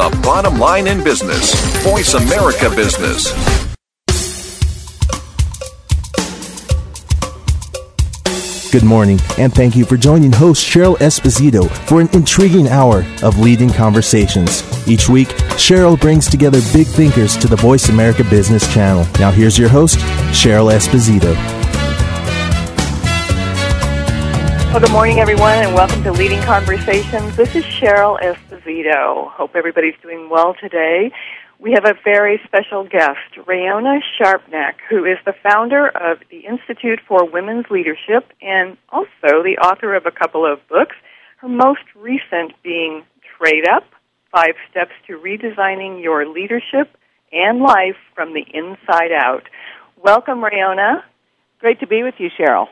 the bottom line in business. Voice America Business. Good morning, and thank you for joining host Cheryl Esposito for an intriguing hour of leading conversations. Each week, Cheryl brings together big thinkers to the Voice America Business Channel. Now, here's your host, Cheryl Esposito. Well, good morning, everyone, and welcome to Leading Conversations. This is Cheryl Esposito. Hope everybody's doing well today. We have a very special guest, Rayona Sharpnack, who is the founder of the Institute for Women's Leadership and also the author of a couple of books, her most recent being Trade Up Five Steps to Redesigning Your Leadership and Life from the Inside Out. Welcome, Rayona. Great to be with you, Cheryl.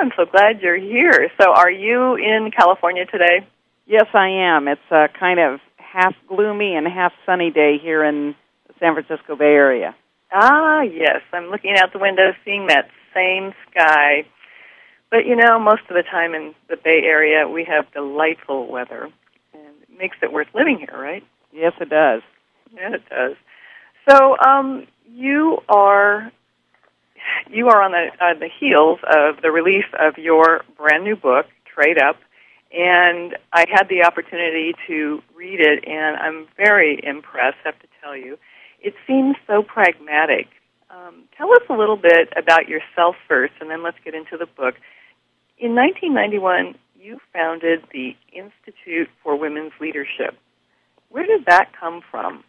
I'm so glad you're here. So, are you in California today? Yes, I am. It's a kind of half gloomy and half sunny day here in the San Francisco Bay Area. Ah, yes. I'm looking out the window seeing that same sky. But you know, most of the time in the Bay Area, we have delightful weather, and it makes it worth living here, right? Yes, it does. Yeah, it does. So, um, you are you are on the on the heels of the release of your brand new book, Trade Up, and I had the opportunity to read it, and I'm very impressed. I have to tell you, it seems so pragmatic. Um, tell us a little bit about yourself first, and then let's get into the book. In 1991, you founded the Institute for Women's Leadership. Where did that come from?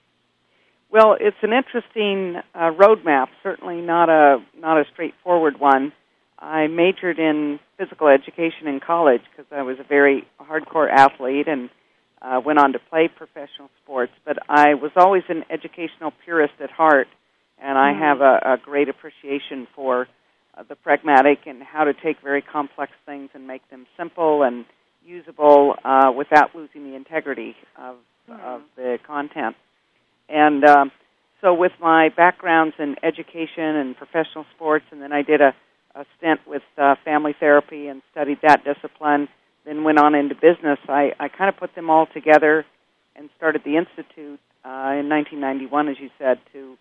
Well, it's an interesting uh, roadmap. Certainly not a not a straightforward one. I majored in physical education in college because I was a very hardcore athlete and uh, went on to play professional sports. But I was always an educational purist at heart, and I mm. have a, a great appreciation for uh, the pragmatic and how to take very complex things and make them simple and usable uh, without losing the integrity of, mm. of the content. And um, so, with my backgrounds in education and professional sports, and then I did a a stint with uh, family therapy and studied that discipline, then went on into business. I, I kind of put them all together and started the institute uh, in 1991, as you said, to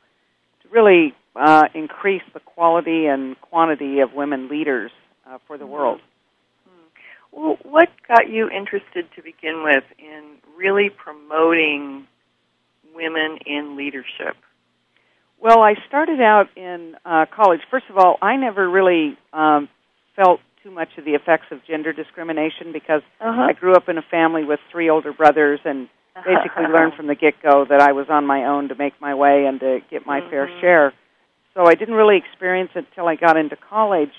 to really uh, increase the quality and quantity of women leaders uh, for the mm-hmm. world. Mm-hmm. Well, what got you interested to begin with in really promoting women in leadership? Well, I started out in uh, college. First of all, I never really um, felt too much of the effects of gender discrimination because uh-huh. I grew up in a family with three older brothers and basically learned from the get go that I was on my own to make my way and to get my mm-hmm. fair share. So I didn't really experience it until I got into college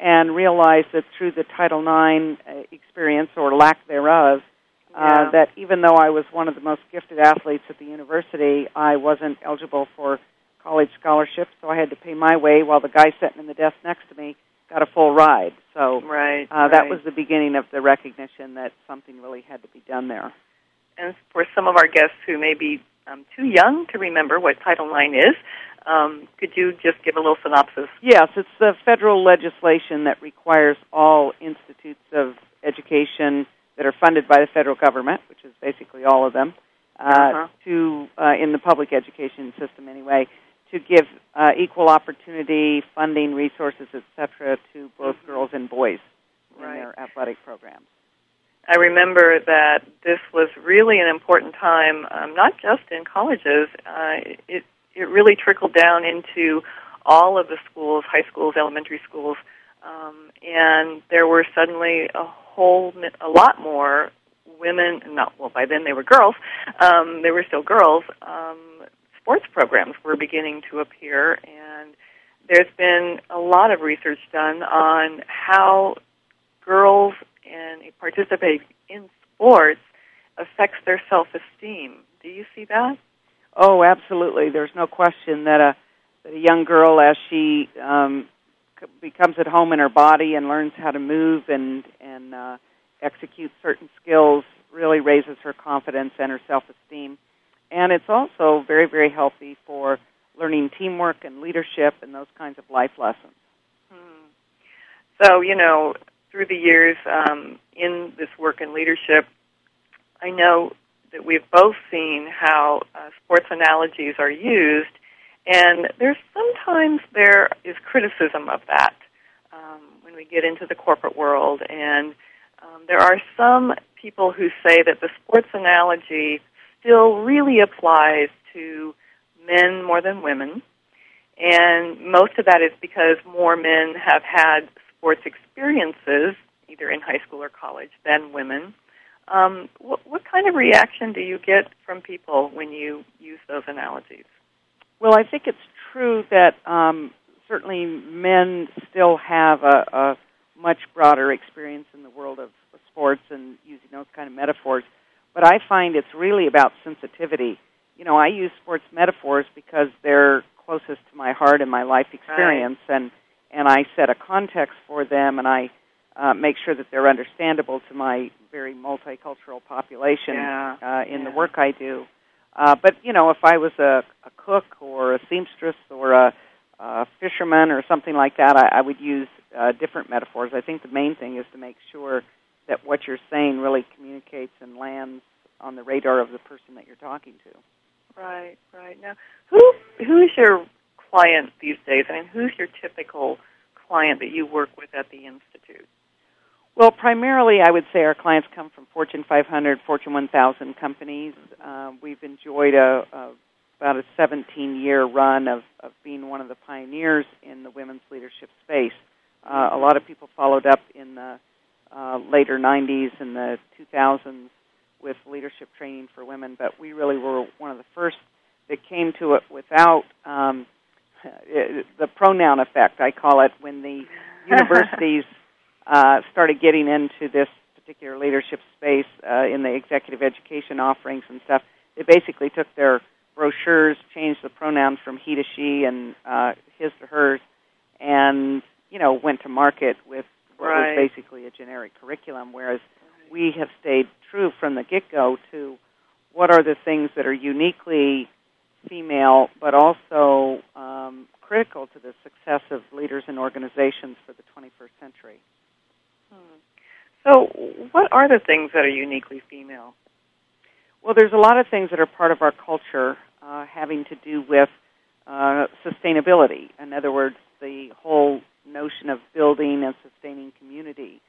and realized that through the Title IX uh, experience or lack thereof, uh, yeah. that even though I was one of the most gifted athletes at the university, I wasn't eligible for college scholarship, so I had to pay my way while the guy sitting in the desk next to me got a full ride. So right, uh, right. that was the beginning of the recognition that something really had to be done there. And for some of our guests who may be um, too young to remember what Title IX is, um, could you just give a little synopsis? Yes, it's the federal legislation that requires all institutes of education that are funded by the federal government, which is basically all of them, uh, uh-huh. to uh, in the public education system anyway, to give uh, equal opportunity, funding, resources, etc., to both mm-hmm. girls and boys right. in their athletic programs. I remember that this was really an important time, um, not just in colleges. Uh, it it really trickled down into all of the schools, high schools, elementary schools, um, and there were suddenly a whole a lot more women. Not well, by then they were girls. Um, they were still girls um, sports programs were beginning to appear, and there's been a lot of research done on how girls and participate in sports affects their self-esteem. Do you see that? Oh, absolutely. There's no question that a that a young girl, as she um, becomes at home in her body and learns how to move and and uh, execute certain skills, really raises her confidence and her self-esteem and it's also very, very healthy for learning teamwork and leadership and those kinds of life lessons. Hmm. So, you know, through the years um, in this work in leadership, I know that we've both seen how uh, sports analogies are used, and there's sometimes there is criticism of that um, when we get into the corporate world, and um, there are some people who say that the sports analogy still really applies to men more than women, and most of that is because more men have had sports experiences, either in high school or college, than women. Um, what, what kind of reaction do you get from people when you use those analogies? Well, I think it's true that um, certainly men still have a, a much broader experience in the world of sports and using those kind of metaphors. But I find it's really about sensitivity. You know, I use sports metaphors because they're closest to my heart and my life experience, right. and and I set a context for them, and I uh, make sure that they're understandable to my very multicultural population yeah. uh, in yeah. the work I do. Uh, but you know, if I was a, a cook or a seamstress or a, a fisherman or something like that, I, I would use uh, different metaphors. I think the main thing is to make sure that what you're saying really communicates and lands on the radar of the person that you're talking to. Right, right. Now, who who's your client these days? I mean, who's your typical client that you work with at the institute? Well, primarily, I would say our clients come from Fortune 500, Fortune 1000 companies. Uh, we've enjoyed a, a about a 17-year run of, of being one of the pioneers in the women's leadership space. Uh, a lot of people followed up in the uh, later 90s and the 2000s with leadership training for women, but we really were one of the first that came to it without um, the pronoun effect. I call it when the universities uh, started getting into this particular leadership space uh, in the executive education offerings and stuff, they basically took their brochures, changed the pronouns from he to she and uh, his to hers, and you know went to market with what right. was basically a generic curriculum. Whereas right. we have stayed true from the get go to what are the things that are uniquely female, but also um, critical to the success of leaders and organizations for the 21st century. Hmm. So, what are the things that are uniquely female? Well, there's a lot of things that are part of our culture uh, having to do with uh, sustainability. In other words, the whole notion of building and sustaining community.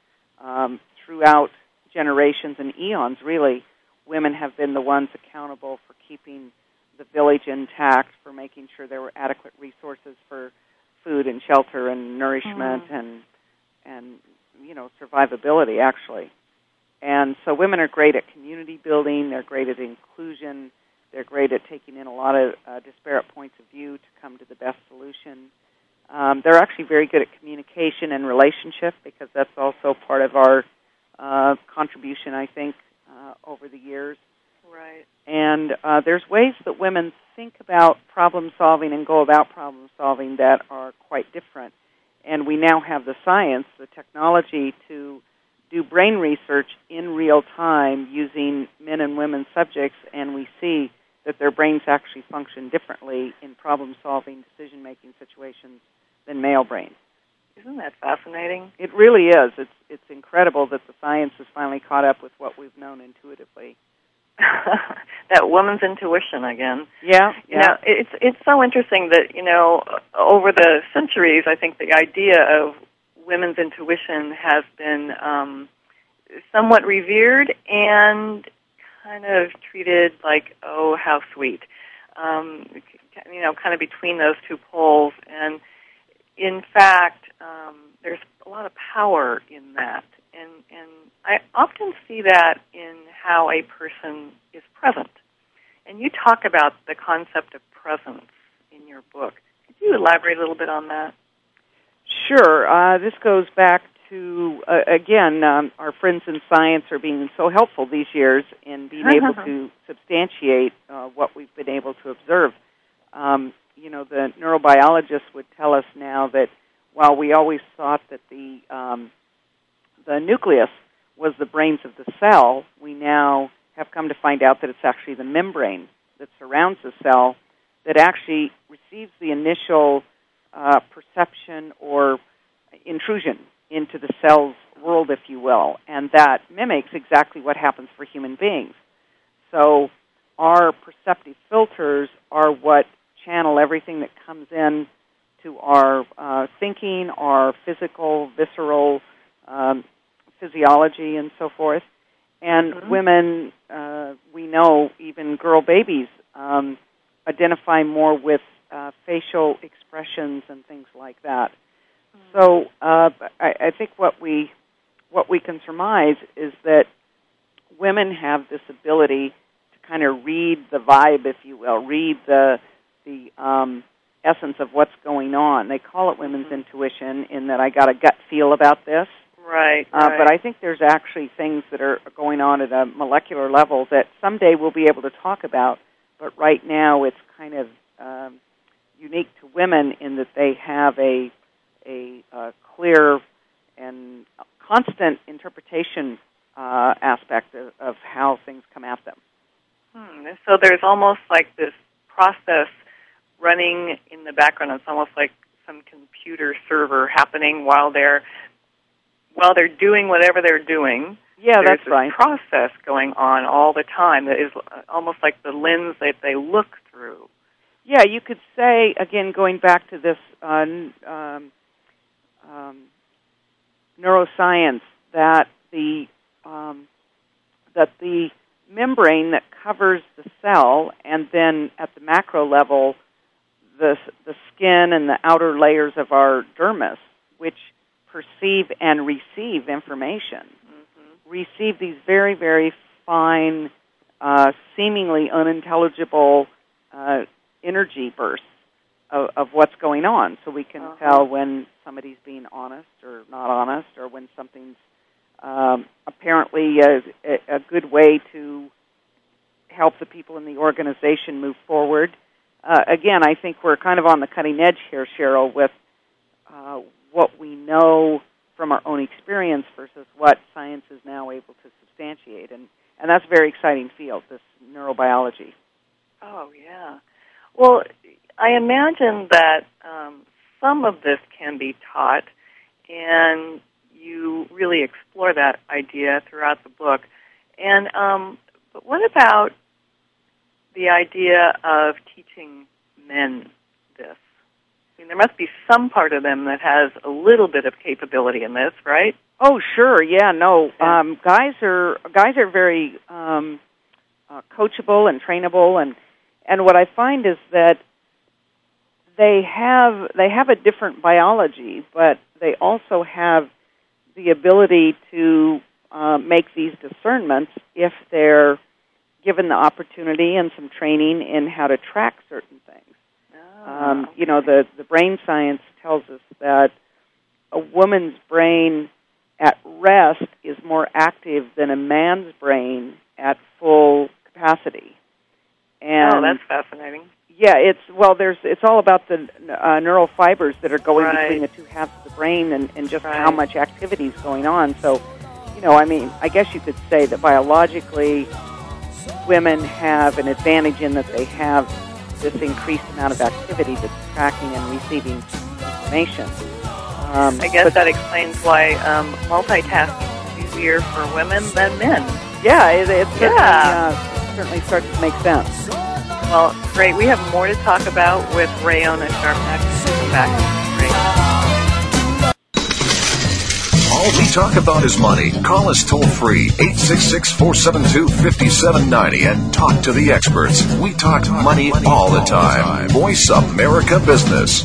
Um, throughout generations and eons, really, women have been the ones accountable for keeping the village intact, for making sure there were adequate resources for food and shelter and nourishment mm-hmm. and and you know survivability actually. And so women are great at community building. They're great at inclusion. They're great at taking in a lot of uh, disparate points of view to come to the best solution. Um, they're actually very good at communication and relationship because that's also part of our uh, contribution, I think, uh, over the years. Right. And uh, there's ways that women think about problem solving and go about problem solving that are quite different and we now have the science, the technology to do brain research in real time using men and women subjects, and we see that their brains actually function differently in problem solving, decision making situations than male brains. Isn't that fascinating? It really is. It's it's incredible that the science has finally caught up with what we've known intuitively. That woman's intuition again. Yeah, yeah. Know, it's it's so interesting that you know over the centuries, I think the idea of women's intuition has been um, somewhat revered and kind of treated like, oh, how sweet. Um, you know, kind of between those two poles. And in fact, um, there's a lot of power in that and and I often see that in how a person is present. And you talk about the concept of presence in your book. Could you elaborate a little bit on that? Sure. Uh, this goes back to uh, again, um, our friends in science are being so helpful these years in being able to substantiate uh, what we've been able to observe. Um, you know, the neurobiologists would tell us now that while we always thought that the um, the nucleus was the brains of the cell, we now have come to find out that it's actually the membrane that surrounds the cell that actually receives the initial uh, perception or intrusion into the cell's world, if you will, and that mimics exactly what happens for human beings. so our perceptive filters are what channel everything that comes in to our uh, thinking, our physical, visceral um, physiology, and so forth. And Mhm. women, uh, we know, even girl babies, um, identify more with uh, facial expressions and things like that. So uh, I, I think what we what we can surmise is that women have this ability to kind of read the vibe, if you will, read the the um, essence of what's going on. They call it women's Mhm. intuition, in that I got a gut feel about this. Right. Uh, right. But I think there's actually things that are going on at a molecular level that someday we'll be able to talk about. But right now, it's kind of um, unique to women in that they have a a, uh clear and constant interpretation uh, aspect of, of how things come at them. Hmm. So there's almost like this process running in the background. It's almost like some computer server happening while they're while they're doing whatever they're doing. Yeah, there's that's right. process going on all the time that is uh, almost like the lens that they look through. Yeah, you could say again, going back to this uh, um, um, neuroscience, that the um, that the membrane that covers the cell, and then at the macro level, the the skin and the outer layers of our dermis, which perceive and receive information, hmm receive these very very fine, uh, seemingly unintelligible uh, energy bursts of, of what's going on, so we can Uh-huh. tell when somebody's being honest or not honest, or when something's um, apparently a, a, a good way to help the people in the organization move forward. Uh, again, I think we're kind of on the cutting edge here, Cheryl, with uh, what we know from our own experience versus what science is now able to substantiate, and and that's a very exciting field, this neurobiology. Oh yeah. Well, I imagine that um, some of this can be taught, and you really explore that idea throughout the book. And um, but what about the idea of teaching men mean, there must be some part of them that has a little bit of capability in this, right? Oh, sure. Yeah, no. Yeah. Um, guys are guys are very um, uh, coachable and trainable, and and what I find is that they have they have a different biology, but they also have the ability to uh, make these discernments if they're given the opportunity and some training in how to track certain things. Um, you know, the, the brain science tells us that a woman's brain at rest is more active than a man's brain at full capacity. And oh, that's fascinating. yeah, it's well, there's it's all about the uh, neural fibers that are going Right. between the two halves of the brain and, and just Right. how much activity is going on. So, you know, I mean, I guess you could say that biologically, women have an advantage in that they have this increased amount of activity that's tracking and receiving information. Um, I guess that explains why um, multitasking is easier for women than men. yeah, it, it certainly, Yeah. uh, certainly starts to make sense. Well, great. We have more to talk about with Rayona Sharpnack. Come back. All we talk about is money. Call us toll free 866 472 5790 and talk to the experts. We talk money all the time. Voice America Business.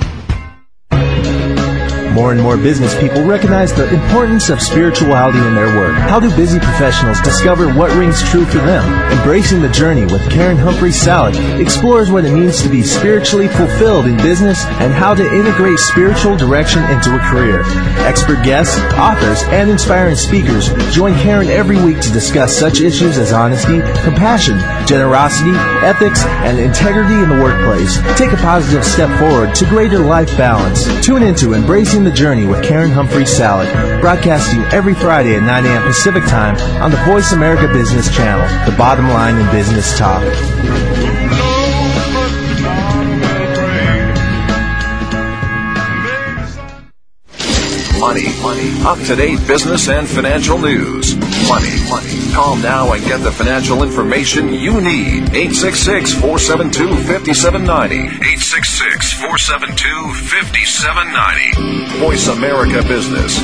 More and more business people recognize the importance of spirituality in their work. How do busy professionals discover what rings true for them? Embracing the Journey with Karen Humphrey Salad explores what it means to be spiritually fulfilled in business and how to integrate spiritual direction into a career. Expert guests, authors, and inspiring speakers join Karen every week to discuss such issues as honesty, compassion, generosity, ethics, and integrity in the workplace. Take a positive step forward to greater life balance. Tune into Embracing the Journey with Karen Humphrey Salad, broadcasting every Friday at 9 a.m. Pacific Time on the Voice America Business Channel, the bottom line in business talk. Money, money, up to date business and financial news. Money, money. Call now and get the financial information you need. 866 472 5790. 866 472 5790. Voice America Business.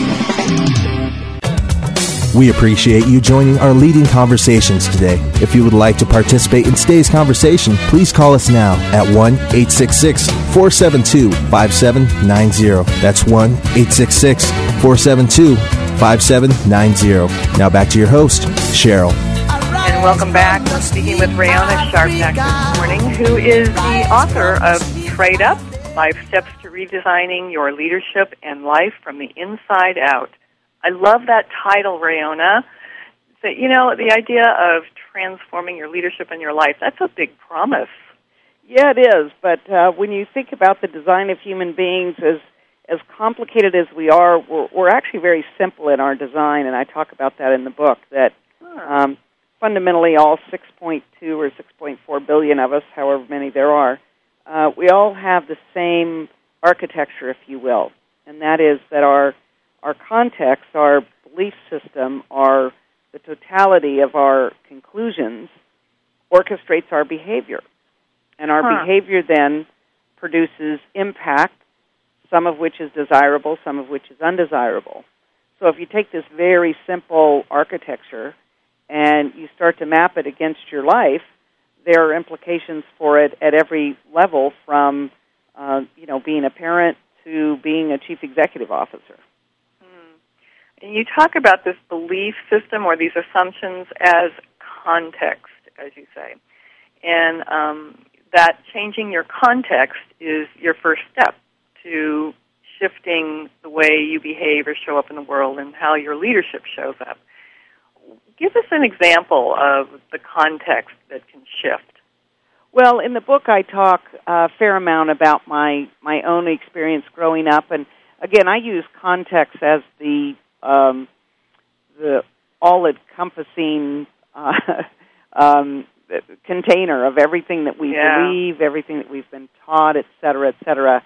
We appreciate you joining our leading conversations today. If you would like to participate in today's conversation, please call us now at 1 866 472 5790. That's 1 866 472 5790. Now back to your host, Cheryl. And welcome back. We're speaking with Rayona Sharpnack this morning, who is the author of Trade Up Five Steps to Redesigning Your Leadership and Life from the Inside Out. I love that title, Rayona. So, you know, the idea of transforming your leadership and your life, that's a big promise. Yeah, it is. But uh, when you think about the design of human beings as as complicated as we are, we're, we're actually very simple in our design, and I talk about that in the book. That um, fundamentally, all 6.2 or 6.4 billion of us, however many there are, uh, we all have the same architecture, if you will, and that is that our our context, our belief system, our the totality of our conclusions orchestrates our behavior. And our Huh. behavior then produces impact, some of which is desirable, some of which is undesirable. So if you take this very simple architecture and you start to map it against your life, there are implications for it at every level from uh, you know being a parent to being a chief executive officer. And you talk about this belief system or these assumptions as context, as you say. And um, that changing your context is your first step to shifting the way you behave or show up in the world and how your leadership shows up. Give us an example of the context that can shift. Well, in the book, I talk a fair amount about my my own experience growing up, and again, I use context as the um, the all-encompassing uh, um, container of everything that we Yeah. believe, everything that we've been taught, et cetera, et cetera.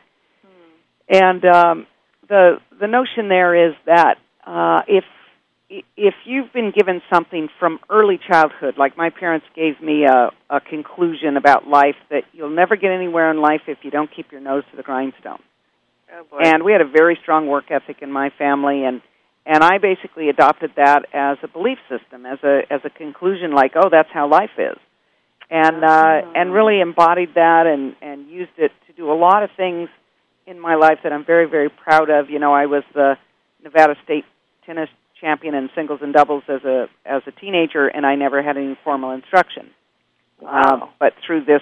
And um, the the notion there is that uh, if if you've been given something from early childhood, like my parents gave me a, a conclusion about life that you'll never get anywhere in life if you don't keep your nose to the grindstone. Oh. And we had a very strong work ethic in my family, and and I basically adopted that as a belief system, as a as a conclusion, like oh, that's how life is, and uh, and really embodied that and and used it to do a lot of things in my life that I'm very very proud of. You know, I was the Nevada State tennis champion in singles and doubles as a as a teenager, and I never had any formal instruction. Wow. Um, but through this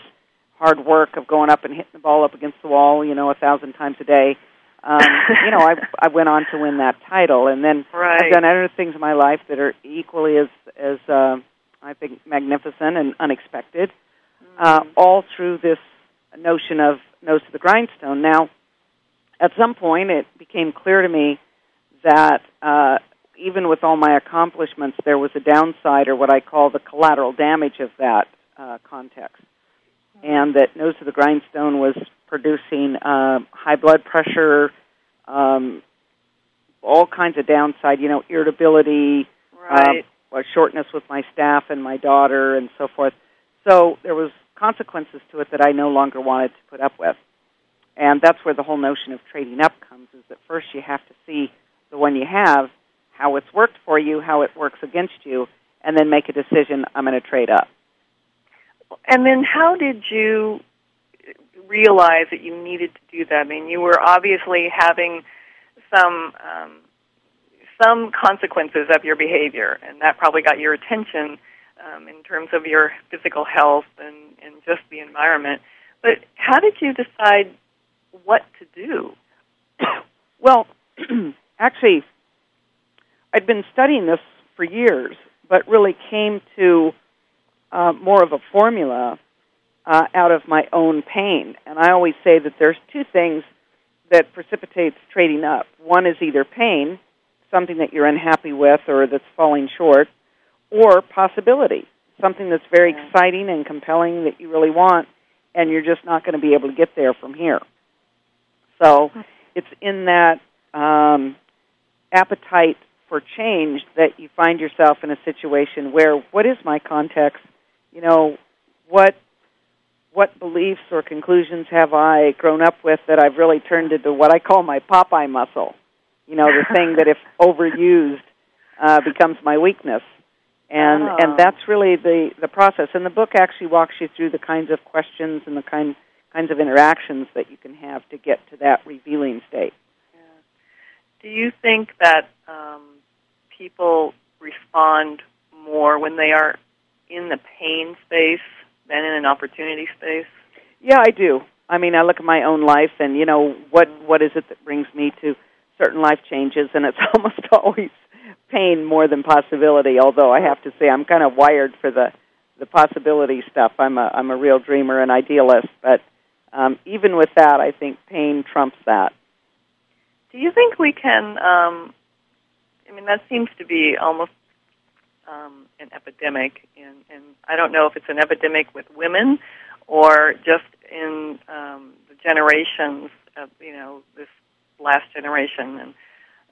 hard work of going up and hitting the ball up against the wall, you know, a thousand times a day, um, you know, I I went on to win that title, and then Right. I've done other things in my life that are equally as as uh, I think magnificent and unexpected, uh, all through this notion of nose to the grindstone. Now, at some point, it became clear to me that uh, even with all my accomplishments, there was a downside, or what I call the collateral damage of that uh, context, and that nose to the grindstone was producing uh, high blood pressure, um, all kinds of downside, you know, irritability, right. um, shortness with my staff and my daughter, and so forth. So there was consequences to it that I no longer wanted to put up with, and that's where the whole notion of trading up comes. Is that first you have to see the one you have, how it's worked for you, how it works against you, and then make a decision. I'm going to trade up. And then how did you realize that you needed to do that? I mean, you were obviously having some um, some consequences of your behavior, and that probably got your attention um, in terms of your physical health and, and just the environment. But how did you decide what to do? well, actually, I'd been studying this for years, but really came to uh, more of a formula uh, out of my own pain. And I always say that there's two things that precipitates trading up. One is either pain, something that you're unhappy with or that's falling short, or possibility, something that's very yeah. exciting and compelling that you really want, and you're just not going to be able to get there from here. So it's in that um, appetite for change that you find yourself in a situation where what is my context? You know, what what beliefs or conclusions have I grown up with that I've really turned into what I call my Popeye muscle? You know, the thing that if overused uh, becomes my weakness. And oh. and that's really the the process. And the book actually walks you through the kinds of questions and the kind kinds of interactions that you can have to get to that revealing state. Yeah. Do you think that um, people respond more when they are in the pain space than in an opportunity space? Yeah, I do. I mean, I look at my own life, and you know what what is it that brings me to certain life changes, and it's almost always pain more than possibility. Although I have to say, I'm kind of wired for the the possibility stuff. I'm a I'm a real dreamer and idealist, but um, even with that, I think pain trumps that. Do you think we can? Um, I mean, that seems to be almost um, an epidemic, and, and I don't know if it's an epidemic with women or just in um, the generations of you know this last generation and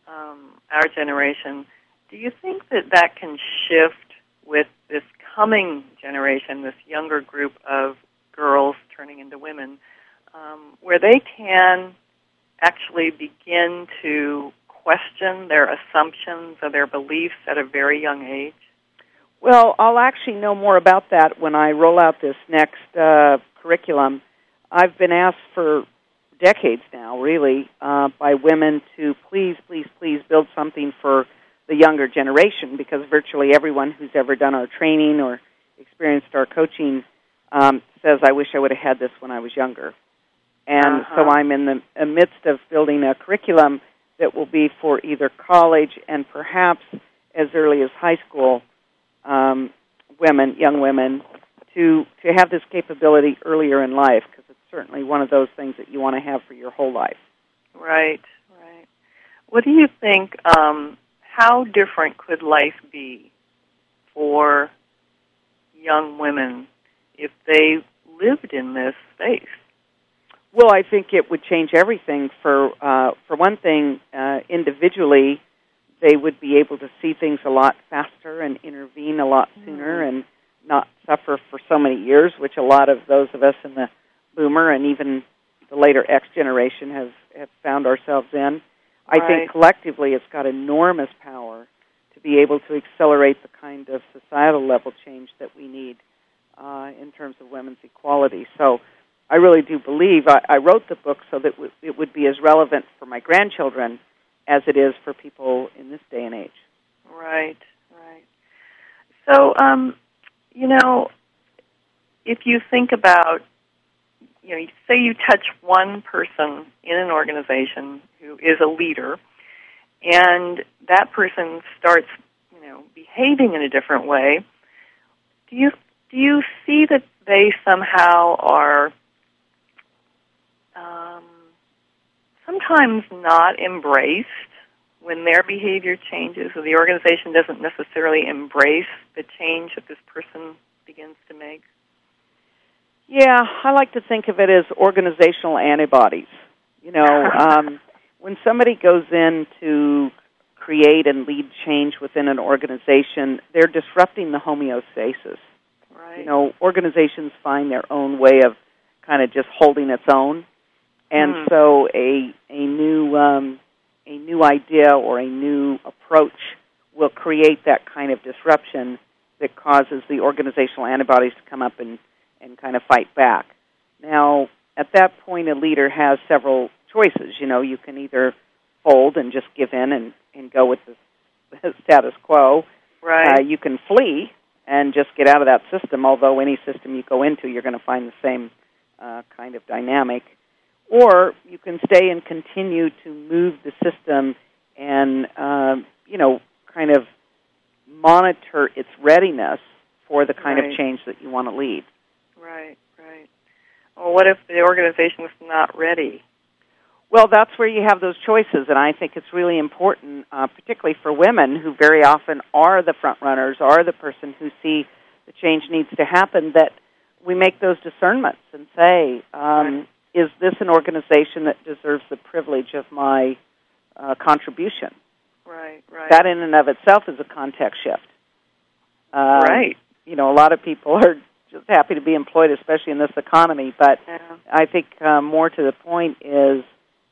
um, our generation. Do you think that that can shift with this coming generation, this younger group of girls turning into women, um, where they can actually begin to question their assumptions or their beliefs at a very young age? Well, I'll actually know more about that when I roll out this next uh, curriculum. I've been asked for decades now, really, uh, by women to please, please, please build something for the younger generation because virtually everyone who's ever done our training or experienced our coaching um, says, I wish I would have had this when I was younger. And uh-huh. so I'm in the midst of building a curriculum that will be for either college and perhaps as early as high school um, women, young women, to to have this capability earlier in life because it's certainly one of those things that you want to have for your whole life. Right, right. What do you think? Um, how different could life be for young women if they lived in this space? Well, I think it would change everything. For uh, for one thing, uh, individually, they would be able to see things a lot faster and intervene a lot sooner mm-hmm. and not suffer for so many years, which a lot of those of us in the boomer and even the later X generation have, have found ourselves in. I right. think collectively it's got enormous power to be able to accelerate the kind of societal level change that we need uh, in terms of women's equality. So I really do believe I, I wrote the book so that w- it would be as relevant for my grandchildren as it is for people in this day and age. Right, right. So, um, you know, if you think about, you know, say you touch one person in an organization who is a leader, and that person starts, you know, behaving in a different way. Do you do you see that they somehow are um, sometimes not embraced when their behavior changes or the organization doesn't necessarily embrace the change that this person begins to make? Yeah, I like to think of it as organizational antibodies. You know, um, when somebody goes in to create and lead change within an organization, they're disrupting the homeostasis. Right. You know, organizations find their own way of kind of just holding its own and mm. so a a new um, a new idea or a new approach will create that kind of disruption that causes the organizational antibodies to come up and and kind of fight back. Now, at that point, a leader has several choices. You know, you can either fold and just give in and, and go with the, status quo. Right. Uh, you can flee and just get out of that system, although any system you go into, you're going to find the same uh, kind of dynamic. Or you can stay and continue to move the system and, uh, you know, kind of monitor its readiness for the kind Right. of change that you want to lead. Right, right. Well, what if the organization is not ready? Well, that's where you have those choices, and I think it's really important, uh, particularly for women who very often are the front runners, are the person who see the change needs to happen, that we make those discernments and say, um, is this an organization that deserves the privilege of my uh, contribution? Right, right. That in and of itself is a context shift. Um, right. You know, a lot of people are just happy to be employed, especially in this economy, but Yeah. I think uh, more to the point is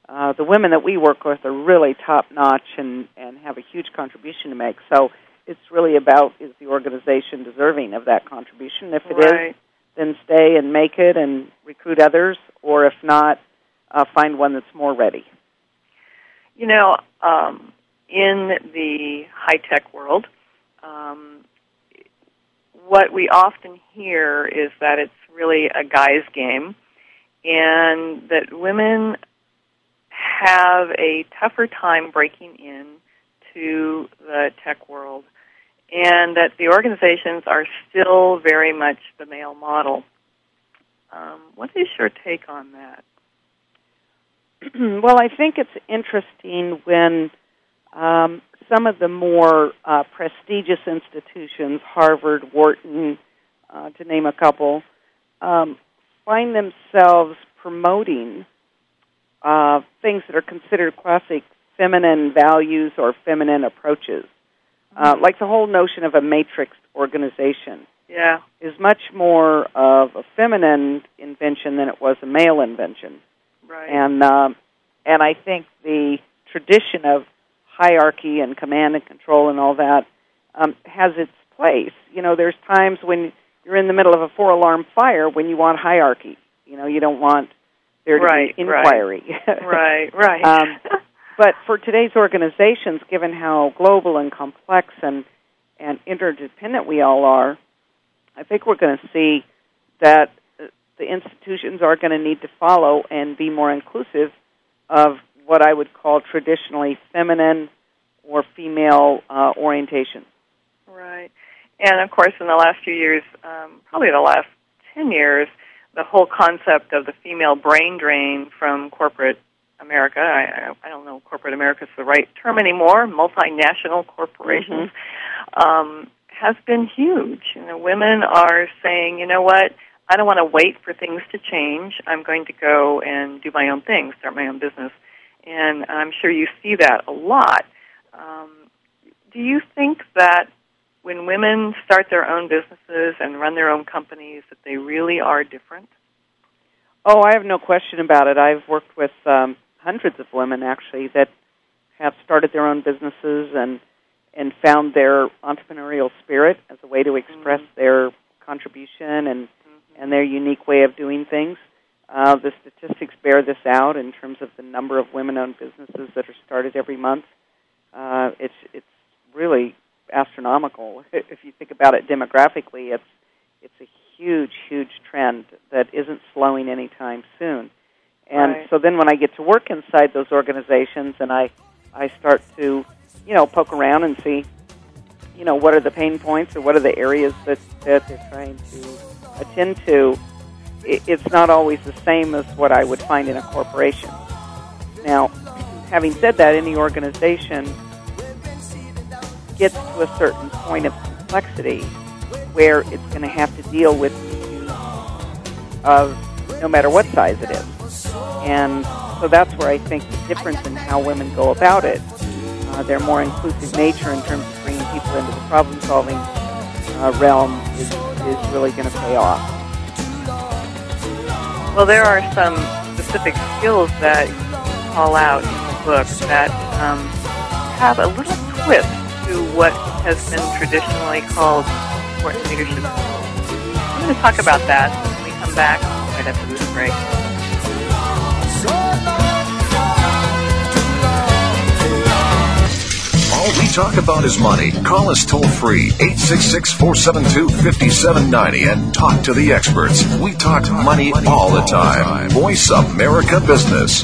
uh, the women that we work with are really top notch and, and have a huge contribution to make. So it's really about is the organization deserving of that contribution? If it is, right. then stay and make it and recruit others, or if not, uh, find one that's more ready. You know, um, in the high tech world, um, what we often hear is that it's really a guy's game, and that women have a tougher time breaking in to the tech world, and that the organizations are still very much the male model. Um, what is your take on that? well, I think it's interesting when um, some of the more uh, prestigious institutions, Harvard, Wharton, uh, to name a couple, um, find themselves promoting uh, things that are considered classic feminine values or feminine approaches. Uh, like the whole notion of a matrix organization Yeah, is much more of a feminine invention than it was a male invention right. and um, and I think the tradition of hierarchy and command and control and all that um, has its place. You know, there's times when you're in the middle of a four alarm fire when you want hierarchy. You know, you don't want there to Right, be right. inquiry. right, right. Um, but for today's organizations, given how global and complex and and interdependent we all are, I think we're going to see that uh, the institutions are going to need to follow and be more inclusive of what I would call traditionally feminine or female uh, orientation. Right. And of course, in the last few years, um, probably the last 10 years, the whole concept of the female brain drain from corporate America, I, I don't know if corporate America is the right term anymore, multinational corporations, um, has been huge. You know, women are saying, you know what, I don't want to wait for things to change. I'm going to go and do my own thing, start my own business. And I'm sure you see that a lot. Um, do you think that when women start their own businesses and run their own companies that they really are different? Oh, I have no question about it. I've worked with um, hundreds of women actually that have started their own businesses and and found their entrepreneurial spirit as a way to express Mhm. their contribution and and their unique way of doing things. Uh, the statistics bear this out in terms of the number of women-owned businesses that are started every month. Uh, it's it's really astronomical if you think about it demographically. It's it's a huge, huge trend that isn't slowing anytime soon. And Right. so then when I get to work inside those organizations and I I start to, you know, poke around and see, you know, what are the pain points or what are the areas that, that they're trying to attend to, it, it's not always the same as what I would find in a corporation. Now, having said that, any organization gets to a certain point of complexity where it's going to have to deal with issues of no matter what size it is. And so that's where I think the difference in how women go about it, uh, their more inclusive nature in terms of bringing people into the problem solving uh, realm is, is really going to pay off. Well, there are some specific skills that you call out in the book that um, have a little twist to what has been traditionally called important leadership. I'm going to talk about that when we come back right after this break. Long. We talk about is money. Call us toll free 866 472 5790 and talk to the experts. We talk money all the time. Voice America Business.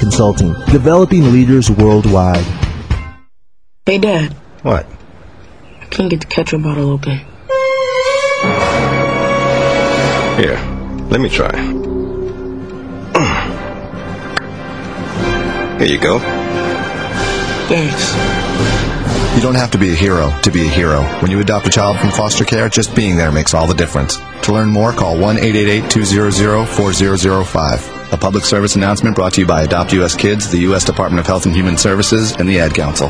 Consulting, developing leaders worldwide. Hey, Dad. What? I can't get the ketchup bottle open. Here, let me try. Here you go. Thanks. You don't have to be a hero to be a hero. When you adopt a child from foster care, just being there makes all the difference. To learn more, call 1 888 200 4005. A public service announcement brought to you by Adopt US Kids, the U.S. Department of Health and Human Services, and the Ad Council.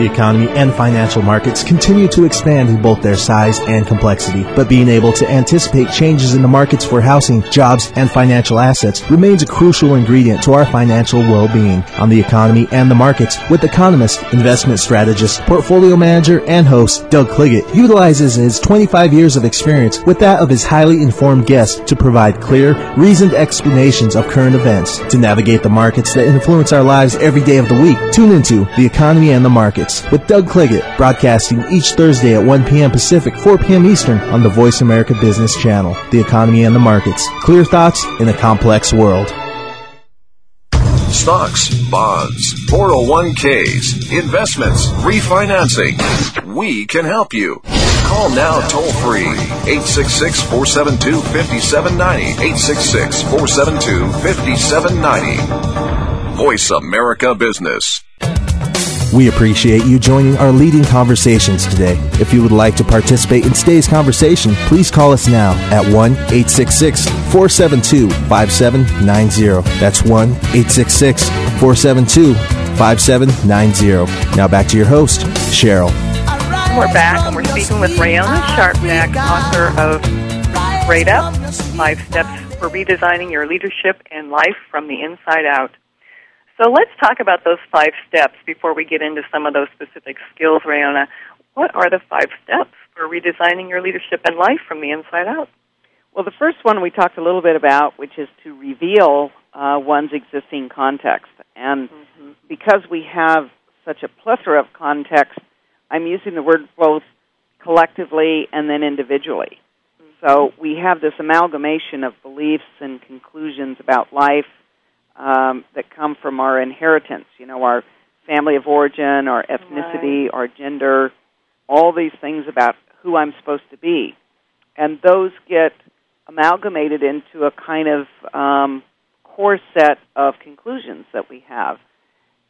The economy and financial markets continue to expand in both their size and complexity, but being able to anticipate changes in the markets for housing, jobs, and financial assets remains a crucial ingredient to our financial well-being. On the economy and the markets, with economist, investment strategist, portfolio manager, and host Doug Cliggott utilizes his 25 years of experience with that of his highly informed guests to provide clear, reasoned explanations of current events. To navigate the markets that influence our lives every day of the week, tune into The Economy and the Markets with Doug Cliggott, broadcasting each Thursday at 1 p.m. Pacific, 4 p.m. Eastern on the Voice America Business Channel. The economy and the markets. Clear thoughts in a complex world. Stocks, bonds, 401ks, investments, refinancing. We can help you. Call now toll free 866 472 5790. 866 472 5790. Voice America Business. We appreciate you joining our leading conversations today. If you would like to participate in today's conversation, please call us now at 1 866 472 5790. That's 1 866 472 5790. Now back to your host, Cheryl. We're back and we're speaking with Rayona Sharpnack, author of Trade Up Five Steps for Redesigning Your Leadership and Life from the Inside Out. So let's talk about those five steps before we get into some of those specific skills, Rayona. What are the five steps for redesigning your leadership and life from the inside out? Well, the first one we talked a little bit about, which is to reveal uh, one's existing context. And mm-hmm. because we have such a plethora of context, I'm using the word both collectively and then individually. Mm-hmm. So we have this amalgamation of beliefs and conclusions about life um, that come from our inheritance, you know, our family of origin, our ethnicity, right. our gender, all these things about who I'm supposed to be. And those get amalgamated into a kind of um, core set of conclusions that we have.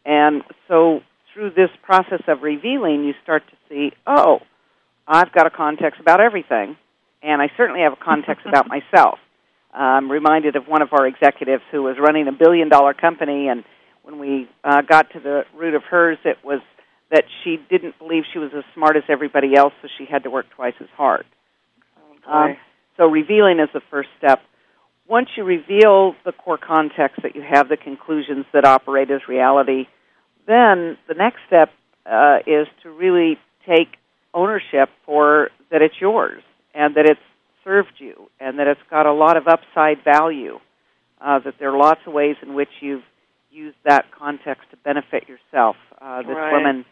And so through this process of revealing, you start to see, oh, I've got a context about everything, and I certainly have a context about myself. I'm reminded of one of our executives who was running a billion dollar company, and when we uh, got to the root of hers, it was that she didn't believe she was as smart as everybody else, so she had to work twice as hard. Oh, um, so revealing is the first step. Once you reveal the core context that you have, the conclusions that operate as reality, then the next step uh, is to really take ownership for that it's yours and that it's served you and that it's got a lot of upside value. Uh, that there are lots of ways in which you've used that context to benefit yourself. Uh, this right. woman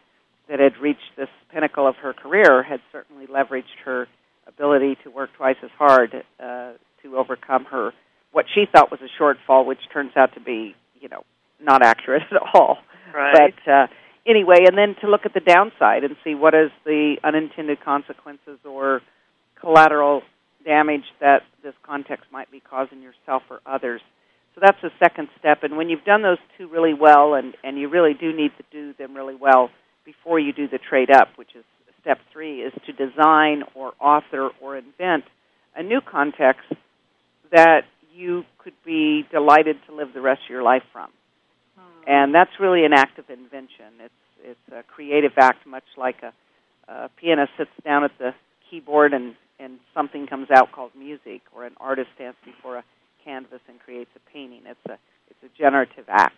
that had reached this pinnacle of her career had certainly leveraged her ability to work twice as hard uh, to overcome her what she thought was a shortfall, which turns out to be, you know, not accurate at all. Right. But uh, anyway, and then to look at the downside and see what is the unintended consequences or collateral damage that this context might be causing yourself or others. So that's the second step. And when you've done those two really well, and, and you really do need to do them really well before you do the trade up, which is step three, is to design or author or invent a new context that you could be delighted to live the rest of your life from. Hmm. and that's really an act of invention. It's it's a creative act, much like a, a pianist sits down at the keyboard and and something comes out called music, or an artist stands before a canvas and creates a painting. It's a it's a generative act.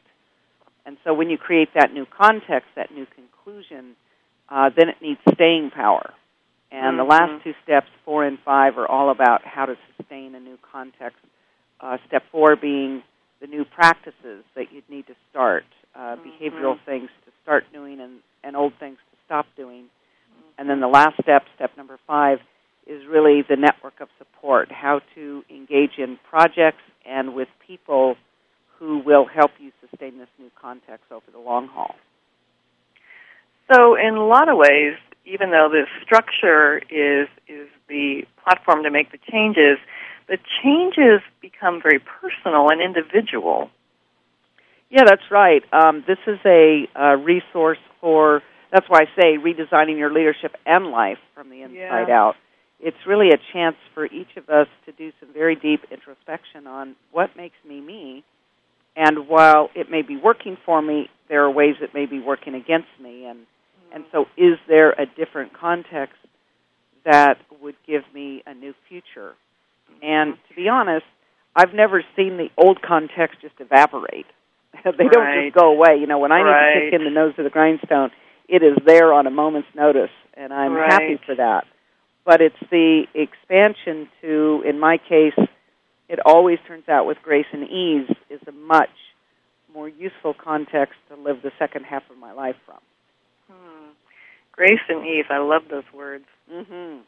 And so when you create that new context, that new conclusion, uh, then it needs staying power. And mm-hmm. the last two steps, four and five, are all about how to sustain a new context. Uh, step four being the new practices that you'd need to start, uh, mm-hmm. behavioral things to start doing and, and old things to stop doing. Mm-hmm. And then the last step, step number five, is really the network of support, how to engage in projects and with people who will help you sustain this new context over the long haul. So, in a lot of ways, even though the structure is is the platform to make the changes, the changes become very personal and individual. Yeah, that's right. Um, this is a, a, resource for. That's why I say redesigning your leadership and life from the inside yeah. out. It's really a chance for each of us to do some very deep introspection on what makes me me, and while it may be working for me, there are ways it may be working against me, and and so, is there a different context that would give me a new future? And to be honest, I've never seen the old context just evaporate. they right. don't just go away. You know, when I right. need to kick in the nose of the grindstone, it is there on a moment's notice, and I'm right. happy for that. But it's the expansion to, in my case, it always turns out with grace and ease is a much more useful context to live the second half of my life from. Grace and ease. I love those words. Mm-hmm.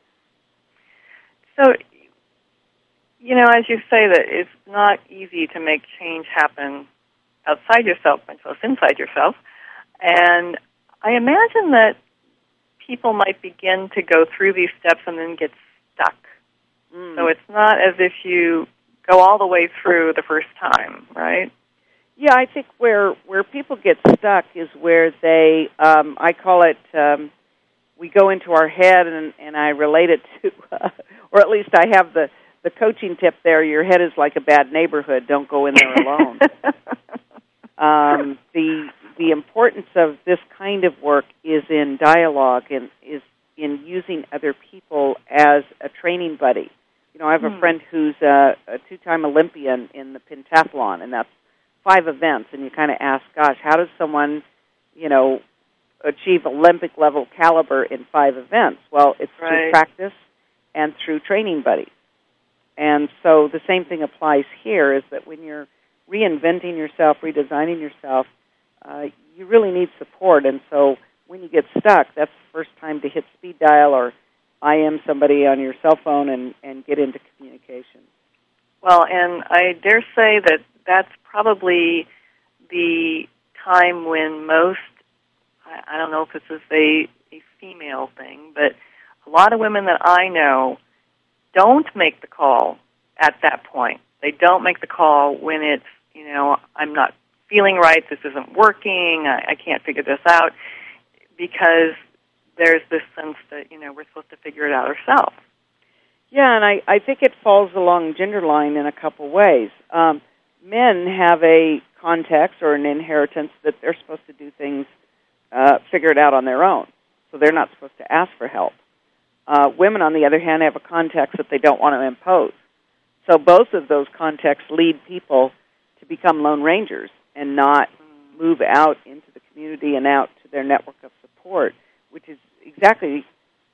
So, you know, as you say that it's not easy to make change happen outside yourself, much less inside yourself. And I imagine that people might begin to go through these steps and then get stuck. Mm. So it's not as if you go all the way through the first time, right? Yeah, I think where where people get stuck is where they um, I call it um, we go into our head and and I relate it to uh, or at least I have the the coaching tip there your head is like a bad neighborhood don't go in there alone. um, the the importance of this kind of work is in dialogue and is in using other people as a training buddy. You know, I have a hmm. friend who's a, a two-time Olympian in the pentathlon, and that's five events, and you kind of ask, gosh, how does someone, you know, achieve Olympic level caliber in five events? Well, it's right. through practice and through training buddies. And so the same thing applies here is that when you're reinventing yourself, redesigning yourself, uh, you really need support. And so when you get stuck, that's the first time to hit speed dial or IM somebody on your cell phone and, and get into communication. Well, and I dare say that that's probably the time when most I, I don't know if this is a, a female thing, but a lot of women that I know don't make the call at that point. They don't make the call when it's, you know, I'm not feeling right, this isn't working, I, I can't figure this out, because there's this sense that, you know, we're supposed to figure it out ourselves. Yeah, and I, I think it falls along gender line in a couple ways. Um, men have a context or an inheritance that they're supposed to do things, uh, figure it out on their own. So they're not supposed to ask for help. Uh, women, on the other hand, have a context that they don't want to impose. So both of those contexts lead people to become lone rangers and not move out into the community and out to their network of support, which is exactly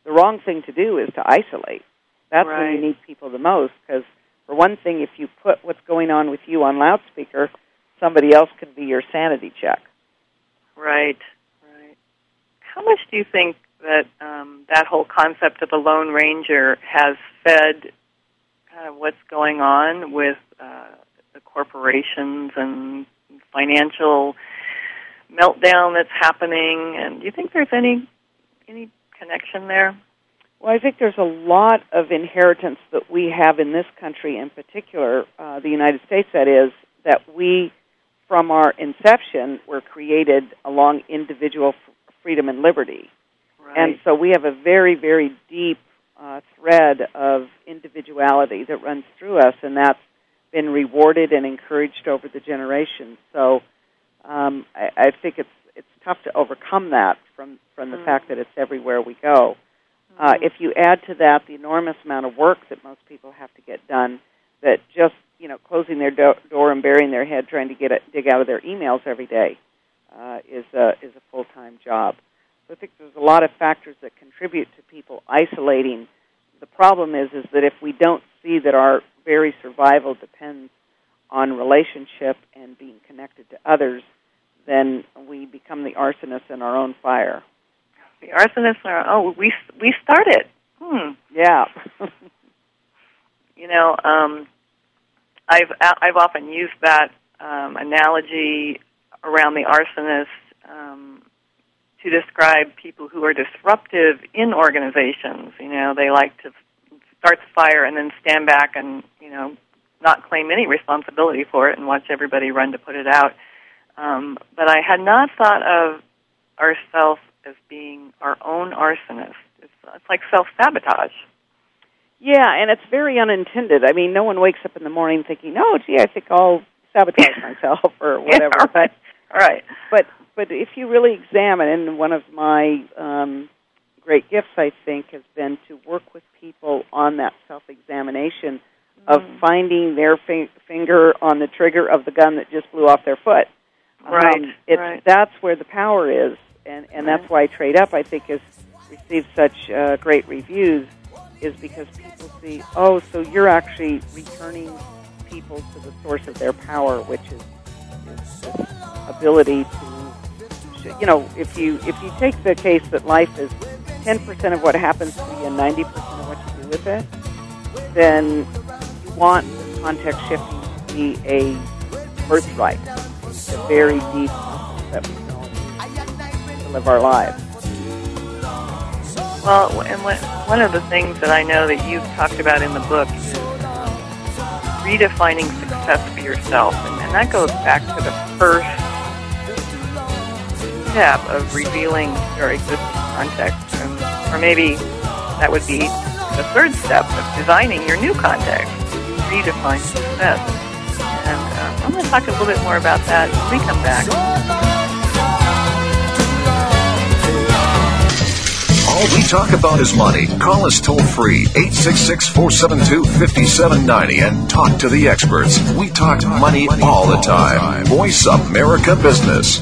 the wrong thing to do is to isolate. That's right. when you need people the most because for one thing, if you put what's going on with you on loudspeaker, somebody else can be your sanity check. Right, right. How much do you think that um, that whole concept of the Lone Ranger has fed kind of what's going on with uh, the corporations and financial meltdown that's happening? And do you think there's any any connection there? Well, I think there's a lot of inheritance that we have in this country, in particular, uh, the United States, that is, that we, from our inception, were created along individual f- freedom and liberty. Right. And so we have a very, very deep uh, thread of individuality that runs through us, and that's been rewarded and encouraged over the generations. So um, I, I think it's it's tough to overcome that from from the mm. fact that it's everywhere we go. Uh, if you add to that the enormous amount of work that most people have to get done, that just you know closing their do- door and burying their head trying to get it, dig out of their emails every day uh, is a is a full time job. So I think there's a lot of factors that contribute to people isolating. The problem is is that if we don't see that our very survival depends on relationship and being connected to others, then we become the arsonists in our own fire. The arsonists are oh we we started. Hmm. Yeah. you know, um, I've I've often used that um, analogy around the arsonist um, to describe people who are disruptive in organizations. You know, they like to start the fire and then stand back and you know not claim any responsibility for it and watch everybody run to put it out. Um, but I had not thought of ourselves as being our own arsonist. It's, it's like self sabotage. Yeah, and it's very unintended. I mean, no one wakes up in the morning thinking, "Oh, gee, I think I'll sabotage myself" or whatever. Yeah, right. But right. But but if you really examine, and one of my um, great gifts, I think, has been to work with people on that self-examination mm. of finding their fi- finger on the trigger of the gun that just blew off their foot. Right. Um, it's, right. That's where the power is, and and right. that's why Trade Up, I think, has received such uh, great reviews is because people see, oh, so you're actually returning people to the source of their power, which is, is this ability to, you know, if you if you take the case that life is 10% of what happens to you and 90% of what you do with it, then you want context shifting to be a birthright, a very deep that we know to live our lives. Well, and one of the things that I know that you've talked about in the book is um, redefining success for yourself, and, and that goes back to the first step of revealing your existing context, or, or maybe that would be the third step of designing your new context. Redefine success, and uh, I'm going to talk a little bit more about that when we come back. All we talk about is money. Call us toll free 866 472 5790 and talk to the experts. We talk money all the time. Voice America Business.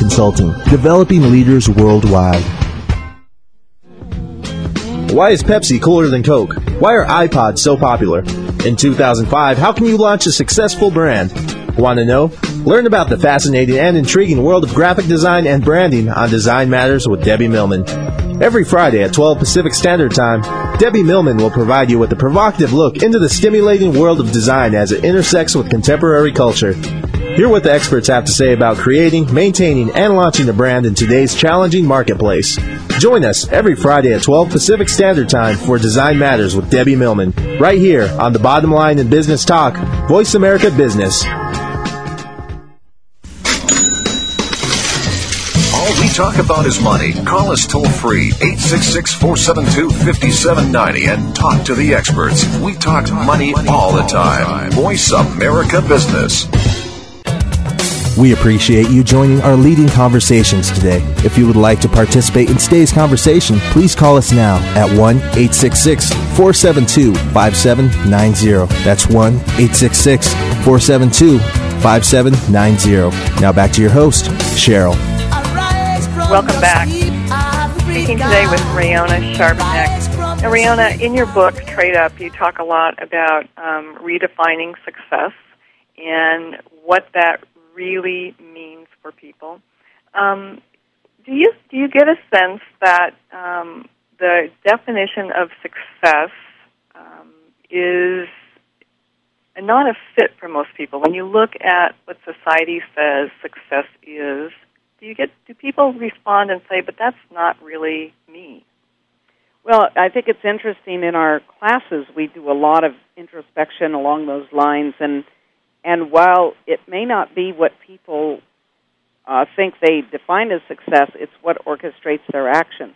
Consulting, developing leaders worldwide. Why is Pepsi cooler than Coke? Why are iPods so popular? In 2005, how can you launch a successful brand? Want to know? Learn about the fascinating and intriguing world of graphic design and branding on Design Matters with Debbie Millman. Every Friday at 12 Pacific Standard Time, Debbie Millman will provide you with a provocative look into the stimulating world of design as it intersects with contemporary culture. Hear what the experts have to say about creating, maintaining, and launching a brand in today's challenging marketplace. Join us every Friday at 12 Pacific Standard Time for Design Matters with Debbie Millman, right here on the Bottom Line in Business Talk, Voice America Business. All we talk about is money. Call us toll free 866 472 5790 and talk to the experts. We talk money all the time. Voice America Business. We appreciate you joining our leading conversations today. If you would like to participate in today's conversation, please call us now at 1 866 472 5790. That's 1 866 472 5790. Now back to your host, Cheryl. Welcome back. Speaking today with Rayona Sharpnack. Now, Rayona, in your book, Trade Up, you talk a lot about um, redefining success and what that really means for people. Um, do you do you get a sense that um, the definition of success um, is not a fit for most people. When you look at what society says success is, do you get do people respond and say, "But that's not really me"? Well, I think it's interesting in our classes we do a lot of introspection along those lines and and while it may not be what people uh, think they define as success, it's what orchestrates their actions.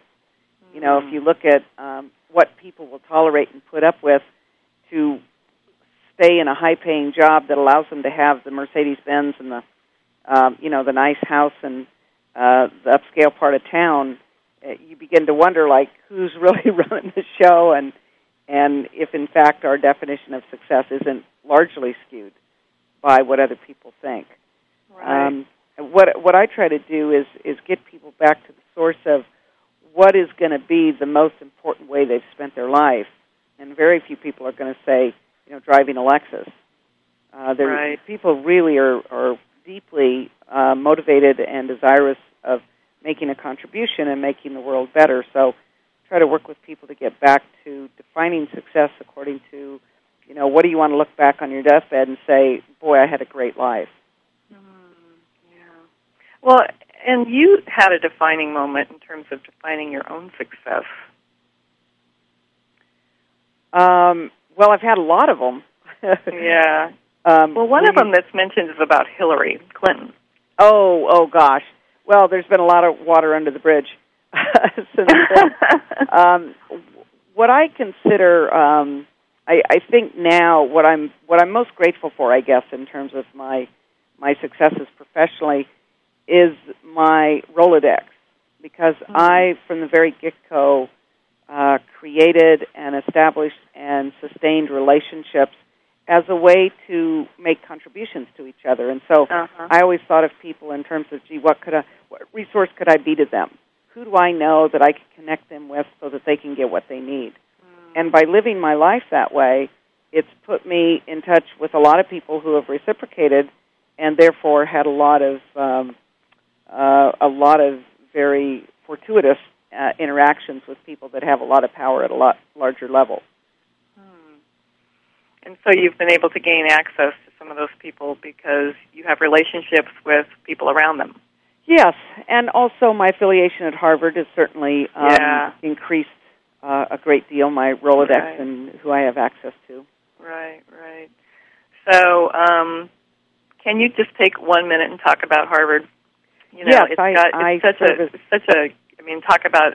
You know, if you look at um, what people will tolerate and put up with to stay in a high-paying job that allows them to have the Mercedes Benz and the, um, you know, the nice house and uh, the upscale part of town, uh, you begin to wonder, like, who's really running the show, and and if in fact our definition of success isn't largely skewed by what other people think. Right. Um, what what I try to do is is get people back to the source of what is going to be the most important way they've spent their life, and very few people are going to say, you know, driving a Lexus. Uh, there- Right. People really are are deeply uh, motivated and desirous of making a contribution and making the world better. So, try to work with people to get back to defining success according to, you know, what do you want to look back on your deathbed and say, boy, I had a great life. Yeah. Well, and you had a defining moment in terms of defining your own success. Um, well, I've had a lot of them. Yeah. Um, Well, one of them that's mentioned is about Hillary Clinton. Oh, oh gosh. Well, there's been a lot of water under the bridge since then. um, what I consider, um, I, I think now, what I'm what I'm most grateful for, I guess, in terms of my my successes professionally, is my Rolodex, because I, from the very get go, uh, created and established and sustained relationships as a way to make contributions to each other, and so. uh-huh. I always thought of people in terms of, gee, what could I, what resource could I be to them? Who do I know that I could connect them with so that they can get what they need? And by living my life that way, it's put me in touch with a lot of people who have reciprocated, and therefore had a lot of um, uh, a lot of very fortuitous uh, interactions with people that have a lot of power at a lot larger level. And so you've been able to gain access to some of those people because you have relationships with people around them. Yes, and also my affiliation at Harvard has certainly um, Yeah. increased uh, a great deal my Rolodex Right. and who I have access to. Right, right. So, um, can you just take one minute and talk about Harvard? You know, Yes, it's I- got it's I such a such a. I mean, talk about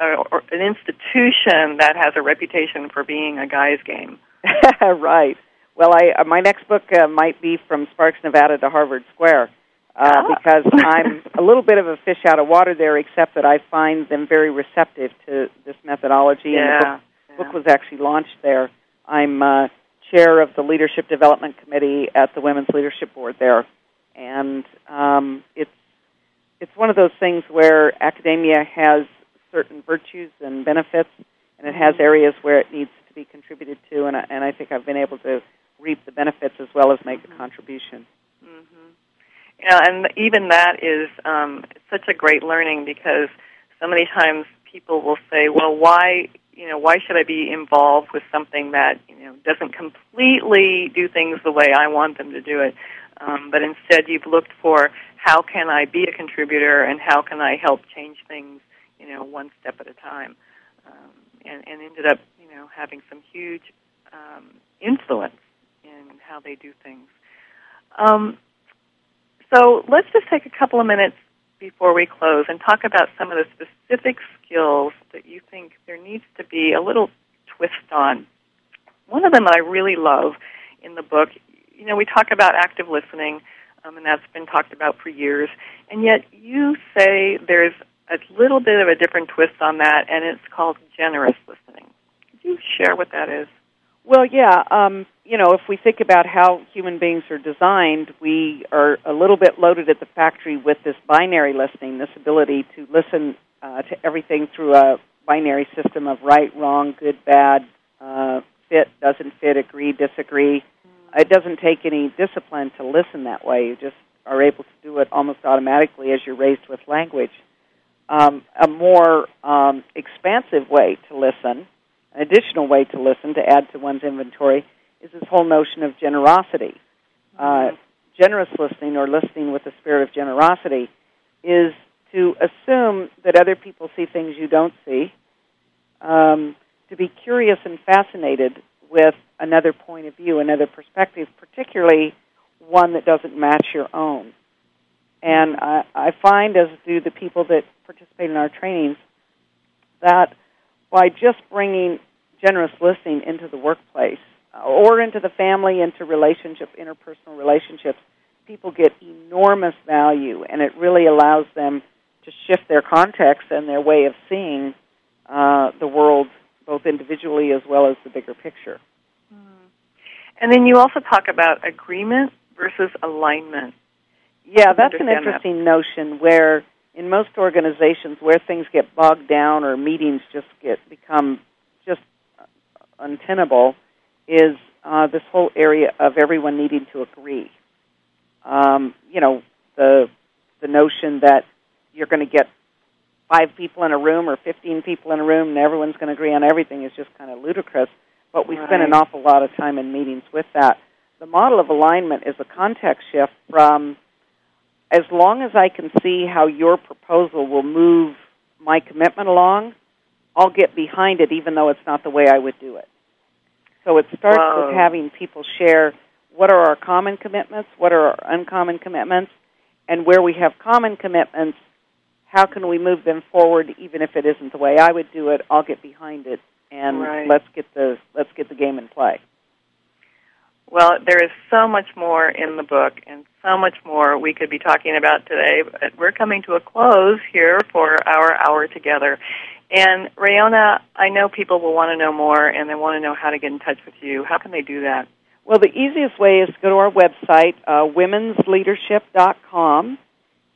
uh, or an institution that has a reputation for being a guy's game. right. Well, I uh, my next book uh, might be from Sparks, Nevada to Harvard Square. Uh, Ah. because I'm a little bit of a fish out of water there, except that I find them very receptive to this methodology. And the book Yeah. book was actually launched there. I'm uh, chair of the Leadership Development Committee at the Women's Leadership Board there, and um, it's it's one of those things where academia has certain virtues and benefits, and it has areas where it needs to be contributed to, and I, and I think I've been able to reap the benefits as well as make a contribution. hmm Yeah, and even that is um, such a great learning because so many times people will say, "Well, why, you know, why should I be involved with something that you know doesn't completely do things the way I want them to do it?" Um, but instead, you've looked for how can I be a contributor and how can I help change things, you know, one step at a time, um, and, and ended up, you know, having some huge um, influence in how they do things. Um, so let's just take a couple of minutes before we close and talk about some of the specific skills that you think there needs to be a little twist on. One of them that I really love in the book, you know, we talk about active listening, um, and that's been talked about for years, and yet you say there's a little bit of a different twist on that, and it's called generous listening. Could you share what that is? Well, yeah. Um, you know, if we think about how human beings are designed, we are a little bit loaded at the factory with this binary listening, this ability to listen uh, to everything through a binary system of right, wrong, good, bad, uh, fit, doesn't fit, agree, disagree. It doesn't take any discipline to listen that way. You just are able to do it almost automatically as you're raised with language. Um, a more um, expansive way to listen an additional way to listen to add to one's inventory is this whole notion of generosity. Uh, generous listening or listening with the spirit of generosity is to assume that other people see things you don't see, um, to be curious and fascinated with another point of view, another perspective, particularly one that doesn't match your own. And I, I find, as do the people that participate in our trainings, that by just bringing generous listening into the workplace uh, or into the family, into relationship, interpersonal relationships, people get enormous value, and it really allows them to shift their context and their way of seeing uh, the world, both individually as well as the bigger picture. And then you also talk about agreement versus alignment. Yeah, that's an Understand that. interesting notion where in most organizations where things get bogged down or meetings just get become just untenable is uh, this whole area of everyone needing to agree. Um, you know, the the notion that you're going to get five people in a room or 15 people in a room and everyone's going to agree on everything is just kind of ludicrous. But we spend an awful lot of time in meetings with that. The model of alignment is a context shift from as long as I can see how your proposal will move my commitment along, I'll get behind it even though it's not the way I would do it. So it starts Whoa. with having people share what are our common commitments, what are our uncommon commitments, and where we have common commitments, how can we move them forward even if it isn't the way I would do it, I'll get behind it and Right. let's get the let's get the game in play. Well, there is so much more in the book and so much more we could be talking about today, but we're coming to a close here for our hour together. And Rayona, I know people will want to know more and they want to know how to get in touch with you. How can they do that? Well, the easiest way is to go to our website, uh, womensleadership.com.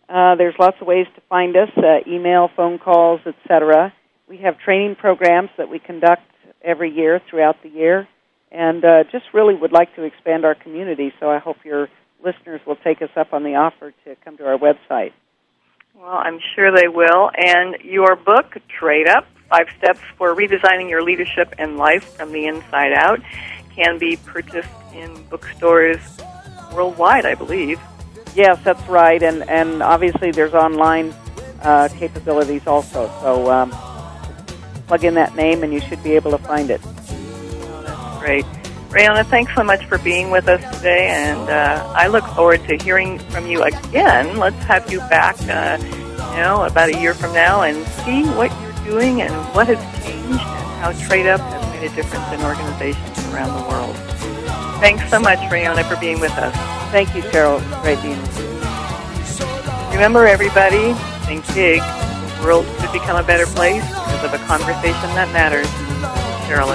Uh, there's lots of ways to find us, uh, email, phone calls, etc. We have training programs that we conduct every year throughout the year, and uh, just really would like to expand our community, so I hope your listeners will take us up on the offer to come to our website. Well, I'm sure they will. And your book, Trade Up Five Steps for Redesigning Your Leadership and Life from the Inside Out, can be purchased in bookstores worldwide, I believe. Yes, that's right, and, and obviously there's online uh, capabilities also, so um, plug in that name and you should be able to find it. Great. Rayona, thanks so much for being with us today, and uh, I look forward to hearing from you again. Let's have you back, uh, you know, about a year from now and see what you're doing and what has changed and how Trade Up has made a difference in organizations around the world. Thanks so much, Rayona, for being with us. Thank you, Cheryl. It's great being with you. Remember, everybody, think big. The world could become a better place because of a conversation that matters. Cheryl,